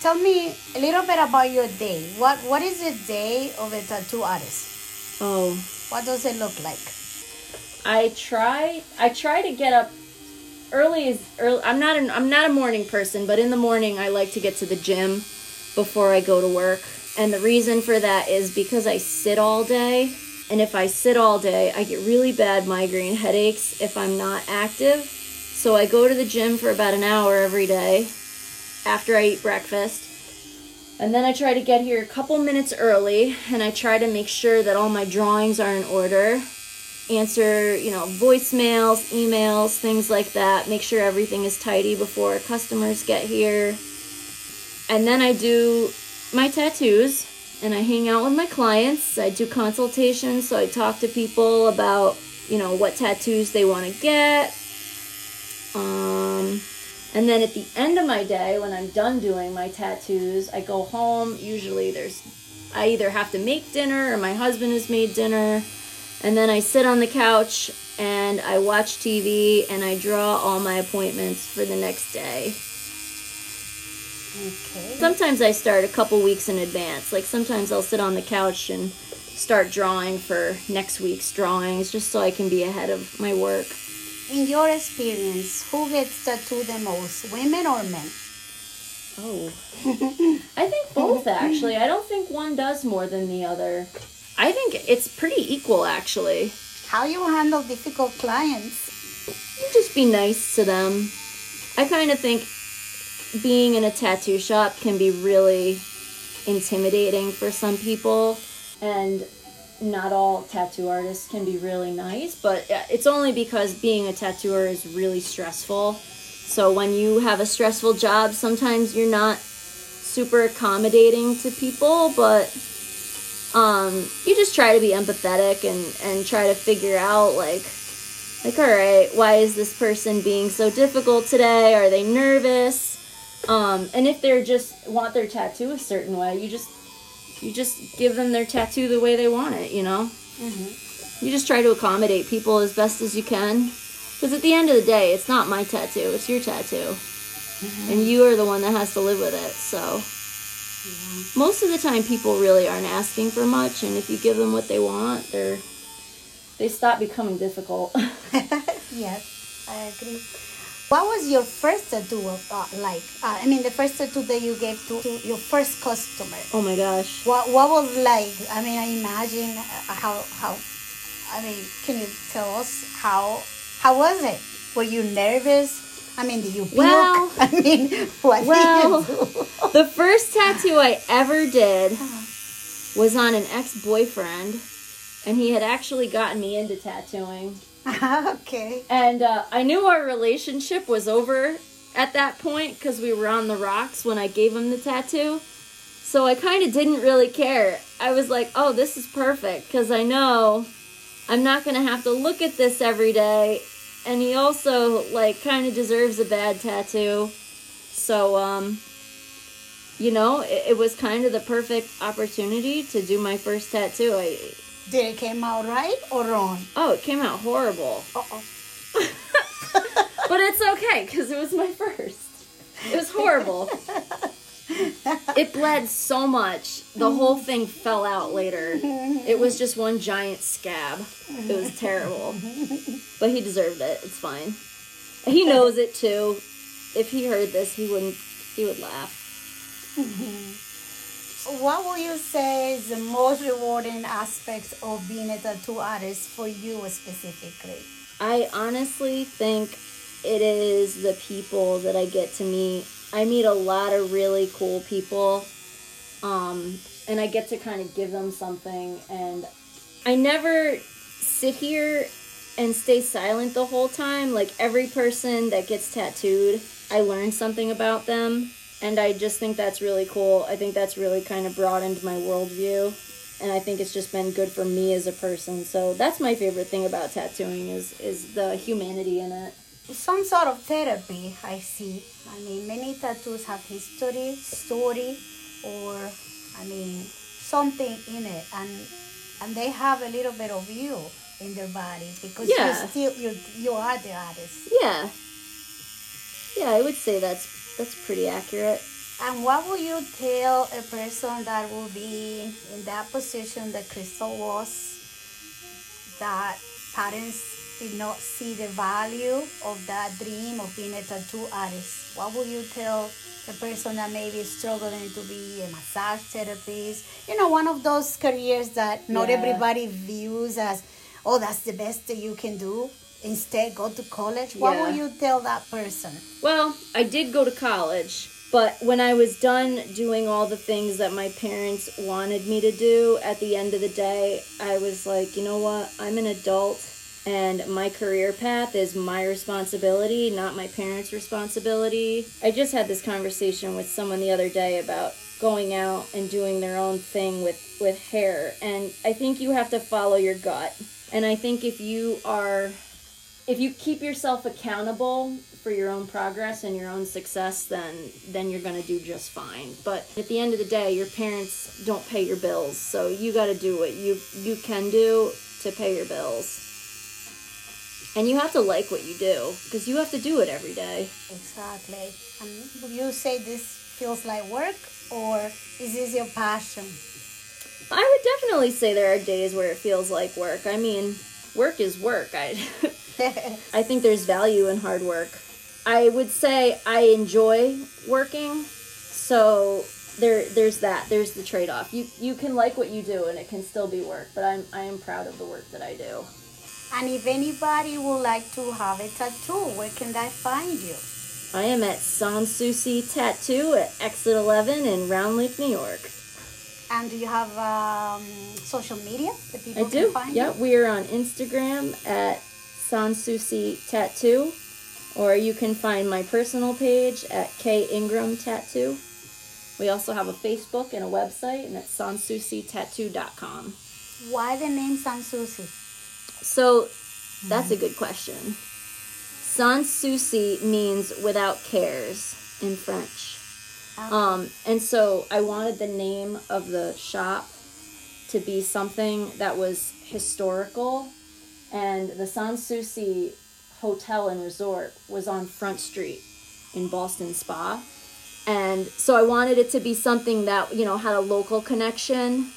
K: Tell me a little bit about your day. What What is the day of a tattoo artist?
J: Oh,
K: What does it look like?
J: I try I try to get up early as early I'm not an I'm not a morning person, but in the morning I like to get to the gym before I go to work. And the reason for that is because I sit all day. And if I sit all day, I get really bad migraine headaches if I'm not active. So I go to the gym for about an hour every day after I eat breakfast. And then I try to get here a couple minutes early and I try to make sure that all my drawings are in order answer, you know, voicemails, emails, things like that. Make sure everything is tidy before customers get here. And then I do my tattoos and I hang out with my clients. I do consultations, so I talk to people about, you know, what tattoos they want to get. Um and then at the end of my day when I'm done doing my tattoos, I go home. Usually there's I either have to make dinner or my husband has made dinner. And then I sit on the couch and I watch TV and I draw all my appointments for the next day.
K: Okay.
J: Sometimes I start a couple weeks in advance. Like sometimes I'll sit on the couch and start drawing for next week's drawings just so I can be ahead of my work.
K: In your experience, who gets tattooed the most, women or men?
J: Oh. I think both actually. I don't think one does more than the other. I think it's pretty equal actually.
K: how you handle difficult clients?
J: You just be nice to them. I kind of think being in a tattoo shop can be really intimidating for some people, and not all tattoo artists can be really nice, but it's only because being a tattooer is really stressful. So when you have a stressful job, sometimes you're not super accommodating to people, but um, you just try to be empathetic and, and try to figure out like like all right why is this person being so difficult today are they nervous um, and if they're just want their tattoo a certain way you just you just give them their tattoo the way they want it you know? You just try to accommodate people as best as you can. Because at the end of the day it's not my tattoo it's your tattoo. And you are the one that has to live with it so. Most of the time people really aren't asking for much and if you give them what they want they're they stop becoming difficult.
K: Yes, I agree. What was your first tattoo of, uh, like? Uh, I mean, the first tattoo that you gave to, to your first customer.
J: oh my gosh
K: What what was like? I mean, I imagine uh, how how. I mean, can you tell us how how was it? Were you nervous? I mean, did you puke?
J: Well-
K: I mean, what
J: well
K: did you do?
J: the first tattoo i ever did was on an ex-boyfriend and he had actually gotten me into tattooing
K: okay.
J: and uh, i knew our relationship was over at that point because we were on the rocks when i gave him the tattoo. So i kind of didn't really care. I was like oh this is perfect because i know i'm not going to have to look at this every day. And he also like kind of deserves a bad tattoo. So um you know it, it was kind of the perfect opportunity to do my first tattoo. I
K: Did it came out right or wrong?
J: oh it came out horrible.
K: Uh-oh.
J: but it's okay because it was my first. It was horrible. It bled so much the whole thing fell out later. It was just one giant scab. It was terrible. But he deserved it. It's fine. He knows it too. If he heard this he wouldn't he would laugh mm-hmm.
K: What will you say is the most rewarding aspects of being a tattoo artist for you specifically?
J: I honestly think it is the people that I get to meet. I meet a lot of really cool people, um, and I get to kind of give them something. And I never sit here and stay silent the whole time. Like every person that gets tattooed, I learn something about them, and I just think that's really cool. I think that's really kind of broadened my worldview and I think it's just been good for me as a person. So that's my favorite thing about tattooing is is the humanity in it.
K: Some sort of therapy, I see. I mean, many tattoos have history, story, or I mean, something in it, and and they have a little bit of you in their body because
J: Yeah.
K: you still you you are the artist.
J: Yeah. Yeah, I would say that's that's pretty accurate.
K: And what will you tell a person that will be in that position that Crystal was, that parents did not see the value of that dream of being a tattoo artist? What will you tell a person that maybe is struggling to be a massage therapist? You know, one of those careers that not
J: Yeah.
K: everybody views as, oh, that's the best that you can do. Instead, go to college. What will
J: Yeah.
K: you tell that person?
J: Well, I did go to college, but when I was done doing all the things that my parents wanted me to do, at the end of the day, I was like, you know what? I'm an adult and my career path is my responsibility, not my parents' responsibility. I just had this conversation with someone the other day about going out and doing their own thing with with hair, and I think you have to follow your gut. And I think if you are if you keep yourself accountable for your own progress and your own success then then you're going to do just fine. But at the end of the day your parents don't pay your bills so you got to do what you you can do to pay your bills. And you have to like what you do because you have to do it every day.
K: Exactly. And would you say this feels like work or is this your passion?
J: i would definitely say there are days where it feels like work. I mean work is work. I I think there's value in hard work. I would say I enjoy working, so there there's that. There's the trade off. You you can like what you do and it can still be work, but I'm I am proud of the work that I do.
K: And if anybody would like to have a tattoo, where can they find you?
J: I am at Sanssouci Tattoo at Exit 11 in Round Lake, New York.
K: And do you have um, social media that people
J: I do.
K: can find
J: Yeah,
K: you?
J: we are on Instagram at Sanssouci Tattoo, or you can find my personal page at K Ingram Tattoo. We also have a Facebook and a website, and it's sanssoucitattoo.com.
K: Why the name Sanssouci?
J: So that's a good question. Sans souci means without cares in French. Um, and so I wanted the name of the shop to be something that was historical. And the Sans Souci Hotel and Resort was on Front Street in Ballston Spa. And so I wanted it to be something that, you know, had a local connection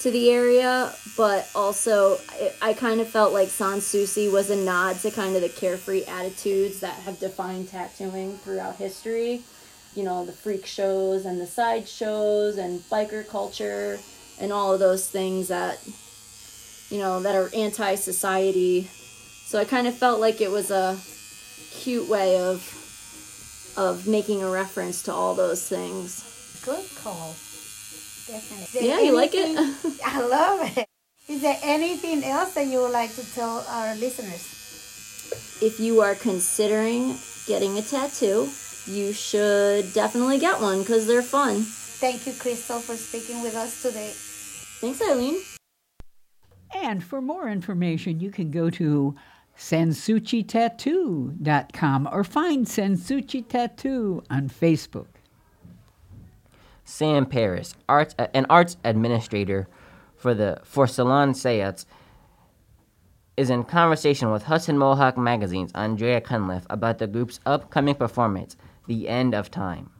J: to the area, but also I, I kind of felt like Sans Souci was a nod to kind of the carefree attitudes that have defined tattooing throughout history. You know, the freak shows and the side shows and biker culture and all of those things that, you know, that are anti society. So I kind of felt like it was a cute way of of making a reference to all those things.
K: Good call. Definitely.
J: Yeah, you like it?
K: I love it. Is there anything else that you would like to tell our listeners?
J: if you are considering getting a tattoo, you should definitely get one because they're fun.
K: Thank you, Crystal, for speaking with us today.
J: Thanks, Eileen.
A: And for more information, you can go to sanssoucitattoo.com or find Sanssouci Tattoo on Facebook.
B: Sam Paris, arts uh, an arts administrator for the for Salon Seance, is in conversation with Hudson Mohawk Magazine's Andrea Cunliffe about the group's upcoming performance, The End of Time.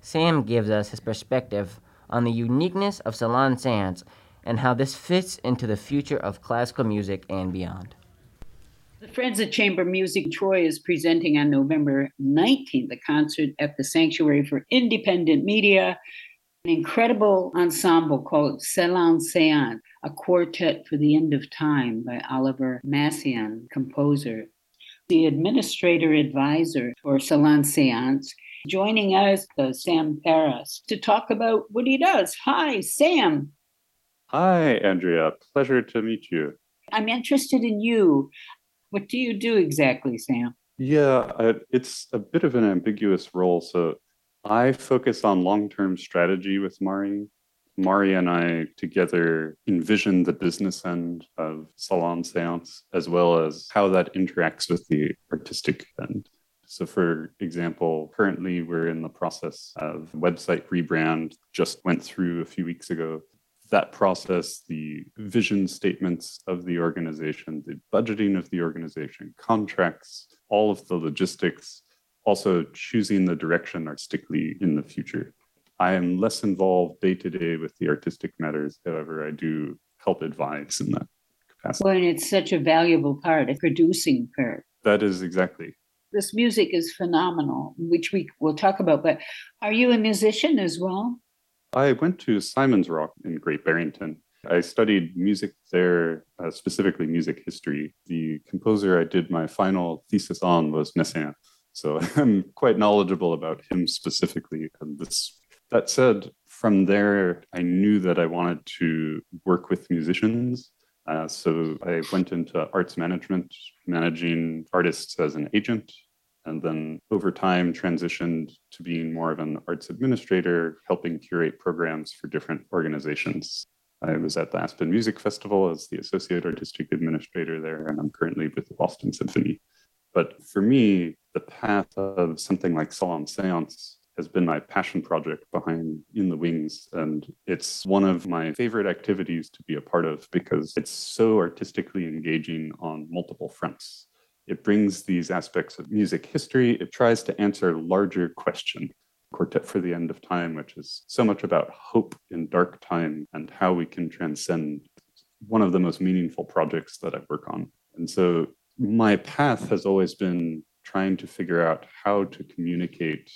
B: Sam gives us his perspective on the uniqueness of Salon Seance and how this fits into the future of classical music and beyond.
L: The Friends of Chamber Music Troy is presenting on November 19th a concert at the Sanctuary for Independent Media, an incredible ensemble called Salon Seance, a quartet for the end of time by Olivier Messiaen, composer. The administrator advisor for Salon Seance, joining us, uh, Sam Paris, to talk about what he does. Hi, Sam.
M: Hi, Andrea. Pleasure to meet you.
L: I'm interested in you. What do you do exactly, Sam?
M: Yeah, it's a bit of an ambiguous role. So I focus on long term strategy with Mari. Mari and I together envision the business end of Salon Seance, as well as how that interacts with the artistic end. So, for example, currently we're in the process of website rebrand, just went through a few weeks ago. That process, the vision statements of the organization, the budgeting of the organization, contracts, all of the logistics, also choosing the direction artistically in the future. I am less involved day to day with the artistic matters. However, I do help advise in that capacity.
L: Well, and it's such a valuable part, a producing part.
M: That is exactly.
L: This music is phenomenal, which we will talk about. But are you a musician as well?
M: I went to Simon's Rock in Great Barrington. I studied music there, uh, specifically music history. The composer I did my final thesis on was Messiaen. So I'm quite knowledgeable about him specifically. And this, that said, from there, I knew that I wanted to work with musicians. Uh, so I went into arts management, managing artists as an agent, and then over time transitioned to being more of an arts administrator, helping curate programs for different organizations. I was at the Aspen Music Festival as the associate artistic administrator there, and I'm currently with the Boston Symphony. But for me, the path of something like Salon Seance has been my passion project behind In the Wings. And it's one of my favorite activities to be a part of because it's so artistically engaging on multiple fronts. It brings these aspects of music history, it tries to answer larger question. Quartet for the End of Time, which is so much about hope in dark time and how we can transcend one of the most meaningful projects that I work on. And so my path has always been trying to figure out how to communicate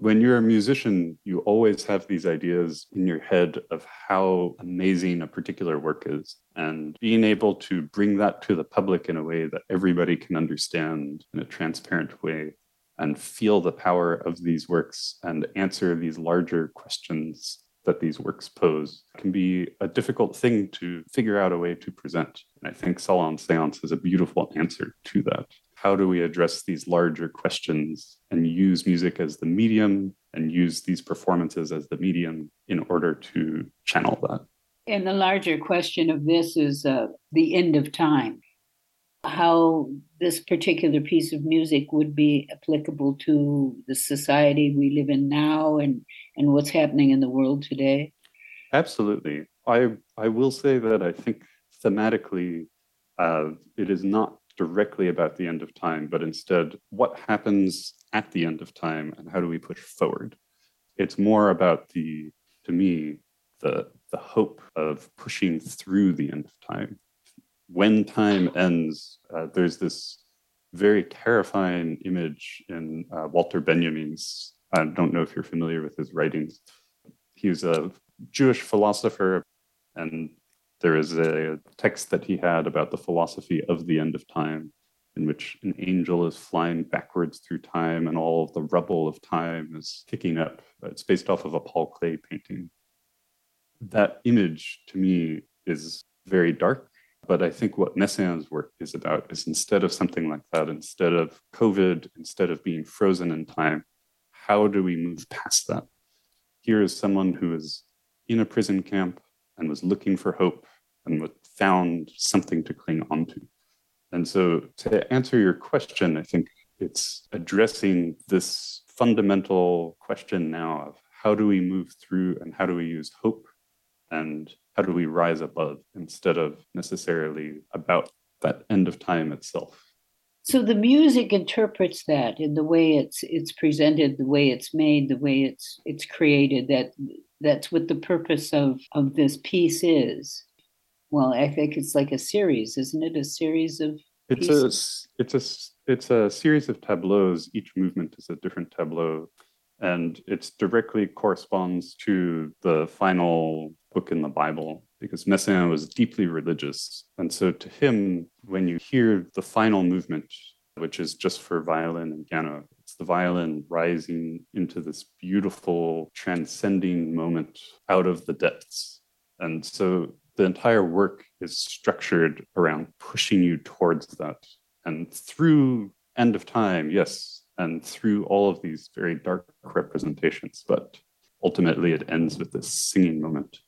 M: When you're a musician, you always have these ideas in your head of how amazing a particular work is. And being able to bring that to the public in a way that everybody can understand in a transparent way and feel the power of these works and answer these larger questions that these works pose can be a difficult thing to figure out a way to present. And I think Salon Seance is a beautiful answer to that how do we address these larger questions and use music as the medium and use these performances as the medium in order to channel that?
L: And the larger question of this is uh, the end of time. How this particular piece of music would be applicable to the society we live in now and, and what's happening in the world today?
M: Absolutely. I, I will say that I think thematically, uh, it is not directly about the end of time, but instead what happens at the end of time and how do we push forward. It's more about the, to me, the, the hope of pushing through the end of time. When time ends, uh, there's this very terrifying image in uh, Walter Benjamin's. I don't know if you're familiar with his writings. He's a Jewish philosopher, and there is a text that he had about the philosophy of the end of time, in which an angel is flying backwards through time and all of the rubble of time is kicking up. It's based off of a Paul Klee painting. That image to me is very dark, but I think what Messiaen's work is about is instead of something like that, instead of COVID, instead of being frozen in time, how do we move past that? Here is someone who is in a prison camp and was looking for hope and found something to cling onto. And so, to answer your question, I think it's addressing this fundamental question now of how do we move through and how do we use hope and how do we rise above instead of necessarily about that end of time itself.
L: So the music interprets that in the way it's it's presented, the way it's made, the way it's it's created. That that's what the purpose of of this piece is. Well, I think it's like a series, isn't it? A series of
M: it's pieces? a it's a it's a series of tableaus. Each movement is a different tableau, and it directly corresponds to the final book in the Bible because Messiaen was deeply religious, and so to him, when you hear the final movement, which is just for violin and piano, it's the violin rising into this beautiful, transcending moment out of the depths. And so the entire work is structured around pushing you towards that. And through end of time, yes, and through all of these very dark representations, but ultimately it ends with this singing moment.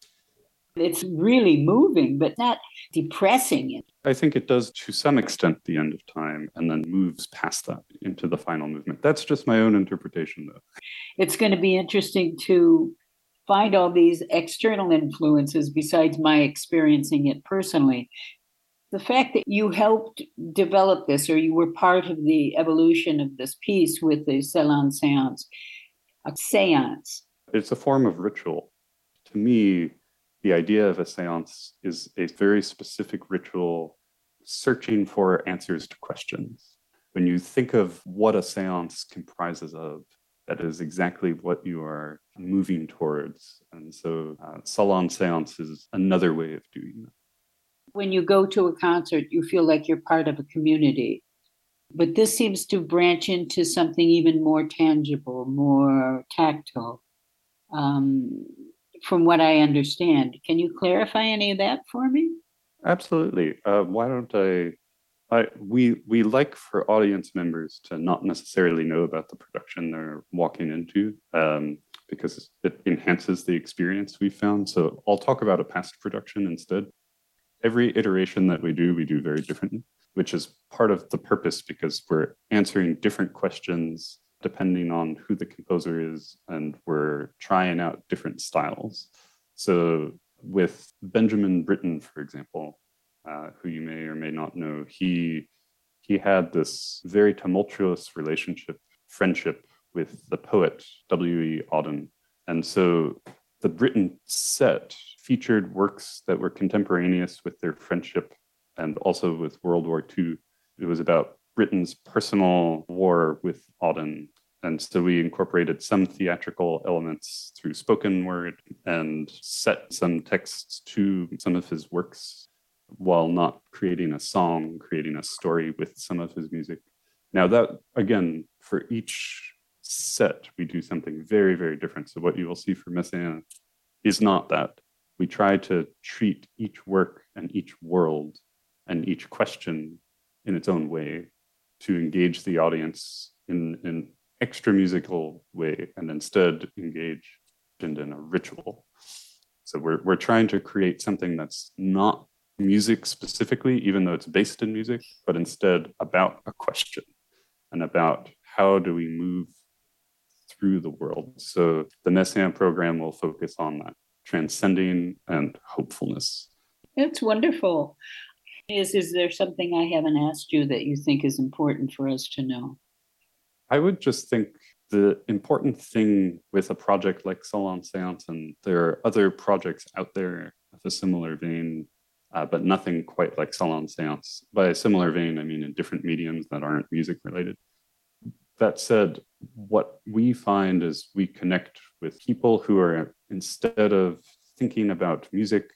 L: It's really moving, but not depressing.
M: I think it does to some extent the end of time and then moves past that into the final movement. That's just my own interpretation, though.
L: It's going to be interesting to find all these external influences besides my experiencing it personally. The fact that you helped develop this or you were part of the evolution of this piece with the Salon Seance, a seance.
M: It's a form of ritual. To me, the idea of a seance is a very specific ritual searching for answers to questions. When you think of what a seance comprises of, that is exactly what you are moving towards. And so, uh, salon seance is another way of doing that.
L: When you go to a concert, you feel like you're part of a community. But this seems to branch into something even more tangible, more tactile, um, from what I understand. Can you clarify any of that for me?
M: Absolutely. Uh, why don't I I, we we like for audience members to not necessarily know about the production they're walking into um, because it enhances the experience we found. So I'll talk about a past production instead. Every iteration that we do, we do very differently, which is part of the purpose because we're answering different questions depending on who the composer is, and we're trying out different styles. So with Benjamin Britten, for example, uh, who you may or may not know, he he had this very tumultuous relationship, friendship with the poet W.E. Auden. And so the Britten set featured works that were contemporaneous with their friendship and also with World War II. It was about Britten's personal war with Auden And so we incorporated some theatrical elements through spoken word and set some texts to some of his works while not creating a song, creating a story with some of his music. Now, that again, for each set, we do something very, very different. So, what you will see for Messiaen is not that. We try to treat each work and each world and each question in its own way to engage the audience in an extra musical way and instead engage in a ritual. So we're, we're trying to create something that's not music specifically, even though it's based in music, but instead about a question and about how do we move through the world. So the Messiaen program will focus on that transcending and hopefulness.
L: It's wonderful. Is is there something I haven't asked you that you think is important for us to know?
M: I would just think the important thing with a project like Salon Seance, and there are other projects out there of a similar vein, uh, but nothing quite like Salon Seance. By a similar vein, I mean in different mediums that aren't music related. That said, what we find is we connect with people who are, instead of thinking about music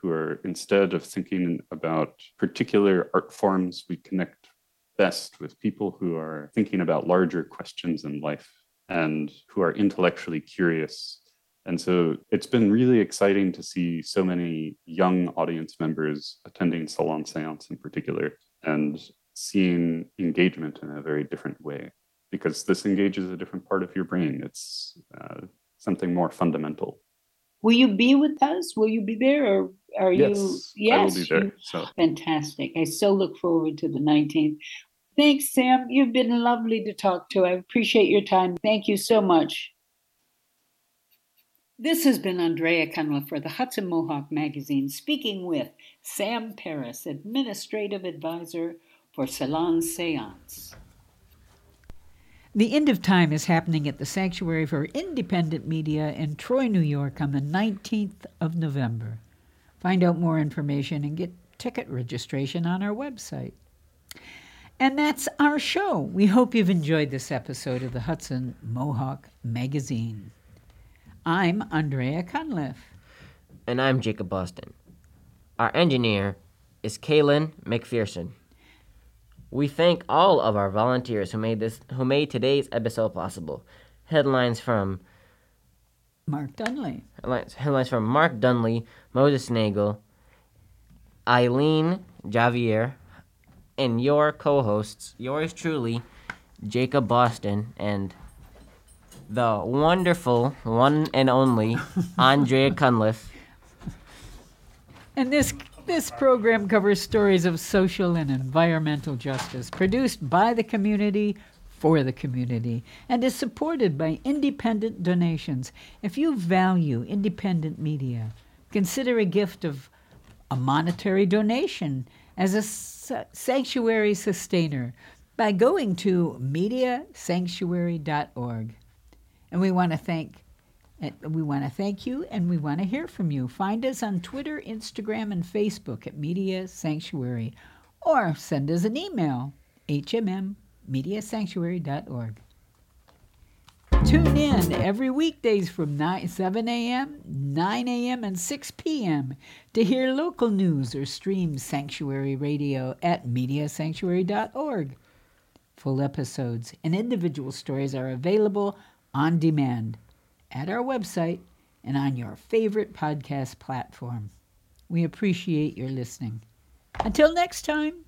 M: who are instead of thinking about particular art forms, we connect best with people who are thinking about larger questions in life and who are intellectually curious. And so it's been really exciting to see so many young audience members attending Salon Seance in particular and seeing engagement in a very different way because this engages a different part of your brain. It's uh, something more fundamental.
L: Will you be with us? Will you be there, or are
M: yes,
L: you?
M: I will be there. So.
L: Fantastic! I so look forward to the nineteenth. Thanks, Sam. You've been lovely to talk to. I appreciate your time. Thank you so much. This has been Andrea Cunliffe for the Hudson Mohawk Magazine, speaking with Sam Paris, Administrative Advisor for Salon Seance.
A: The End of Time is happening at the Sanctuary for Independent Media in Troy, New York on the 19th of November. Find out more information and get ticket registration on our website. And that's our show. We hope you've enjoyed this episode of the Hudson Mohawk Magazine. I'm Andrea Cunliffe.
B: And I'm Jacob Boston. Our engineer is Kaylin McPherson. We thank all of our volunteers who made this who made today's episode possible. Headlines from
A: Mark Dunlea.
B: Headlines, from Mark Dunlea, Moses Nagel, Eileen Javier, and your co-hosts, yours truly, Jacob Boston, and the wonderful one and only Andrea Cunliffe.
A: And this this program covers stories of social and environmental justice, produced by the community for the community, and is supported by independent donations. If you value independent media, consider a gift of a monetary donation as a sanctuary sustainer by going to mediasanctuary.org. And we want to thank we want to thank you and we want to hear from you. Find us on Twitter, Instagram, and Facebook at Media Sanctuary or send us an email, hmmediasanctuary.org. Tune in every weekdays from 9, 7 a.m., 9 a.m., and 6 p.m. to hear local news or stream Sanctuary Radio at mediasanctuary.org. Full episodes and individual stories are available on demand at our website and on your favorite podcast platform. We appreciate your listening. Until next time.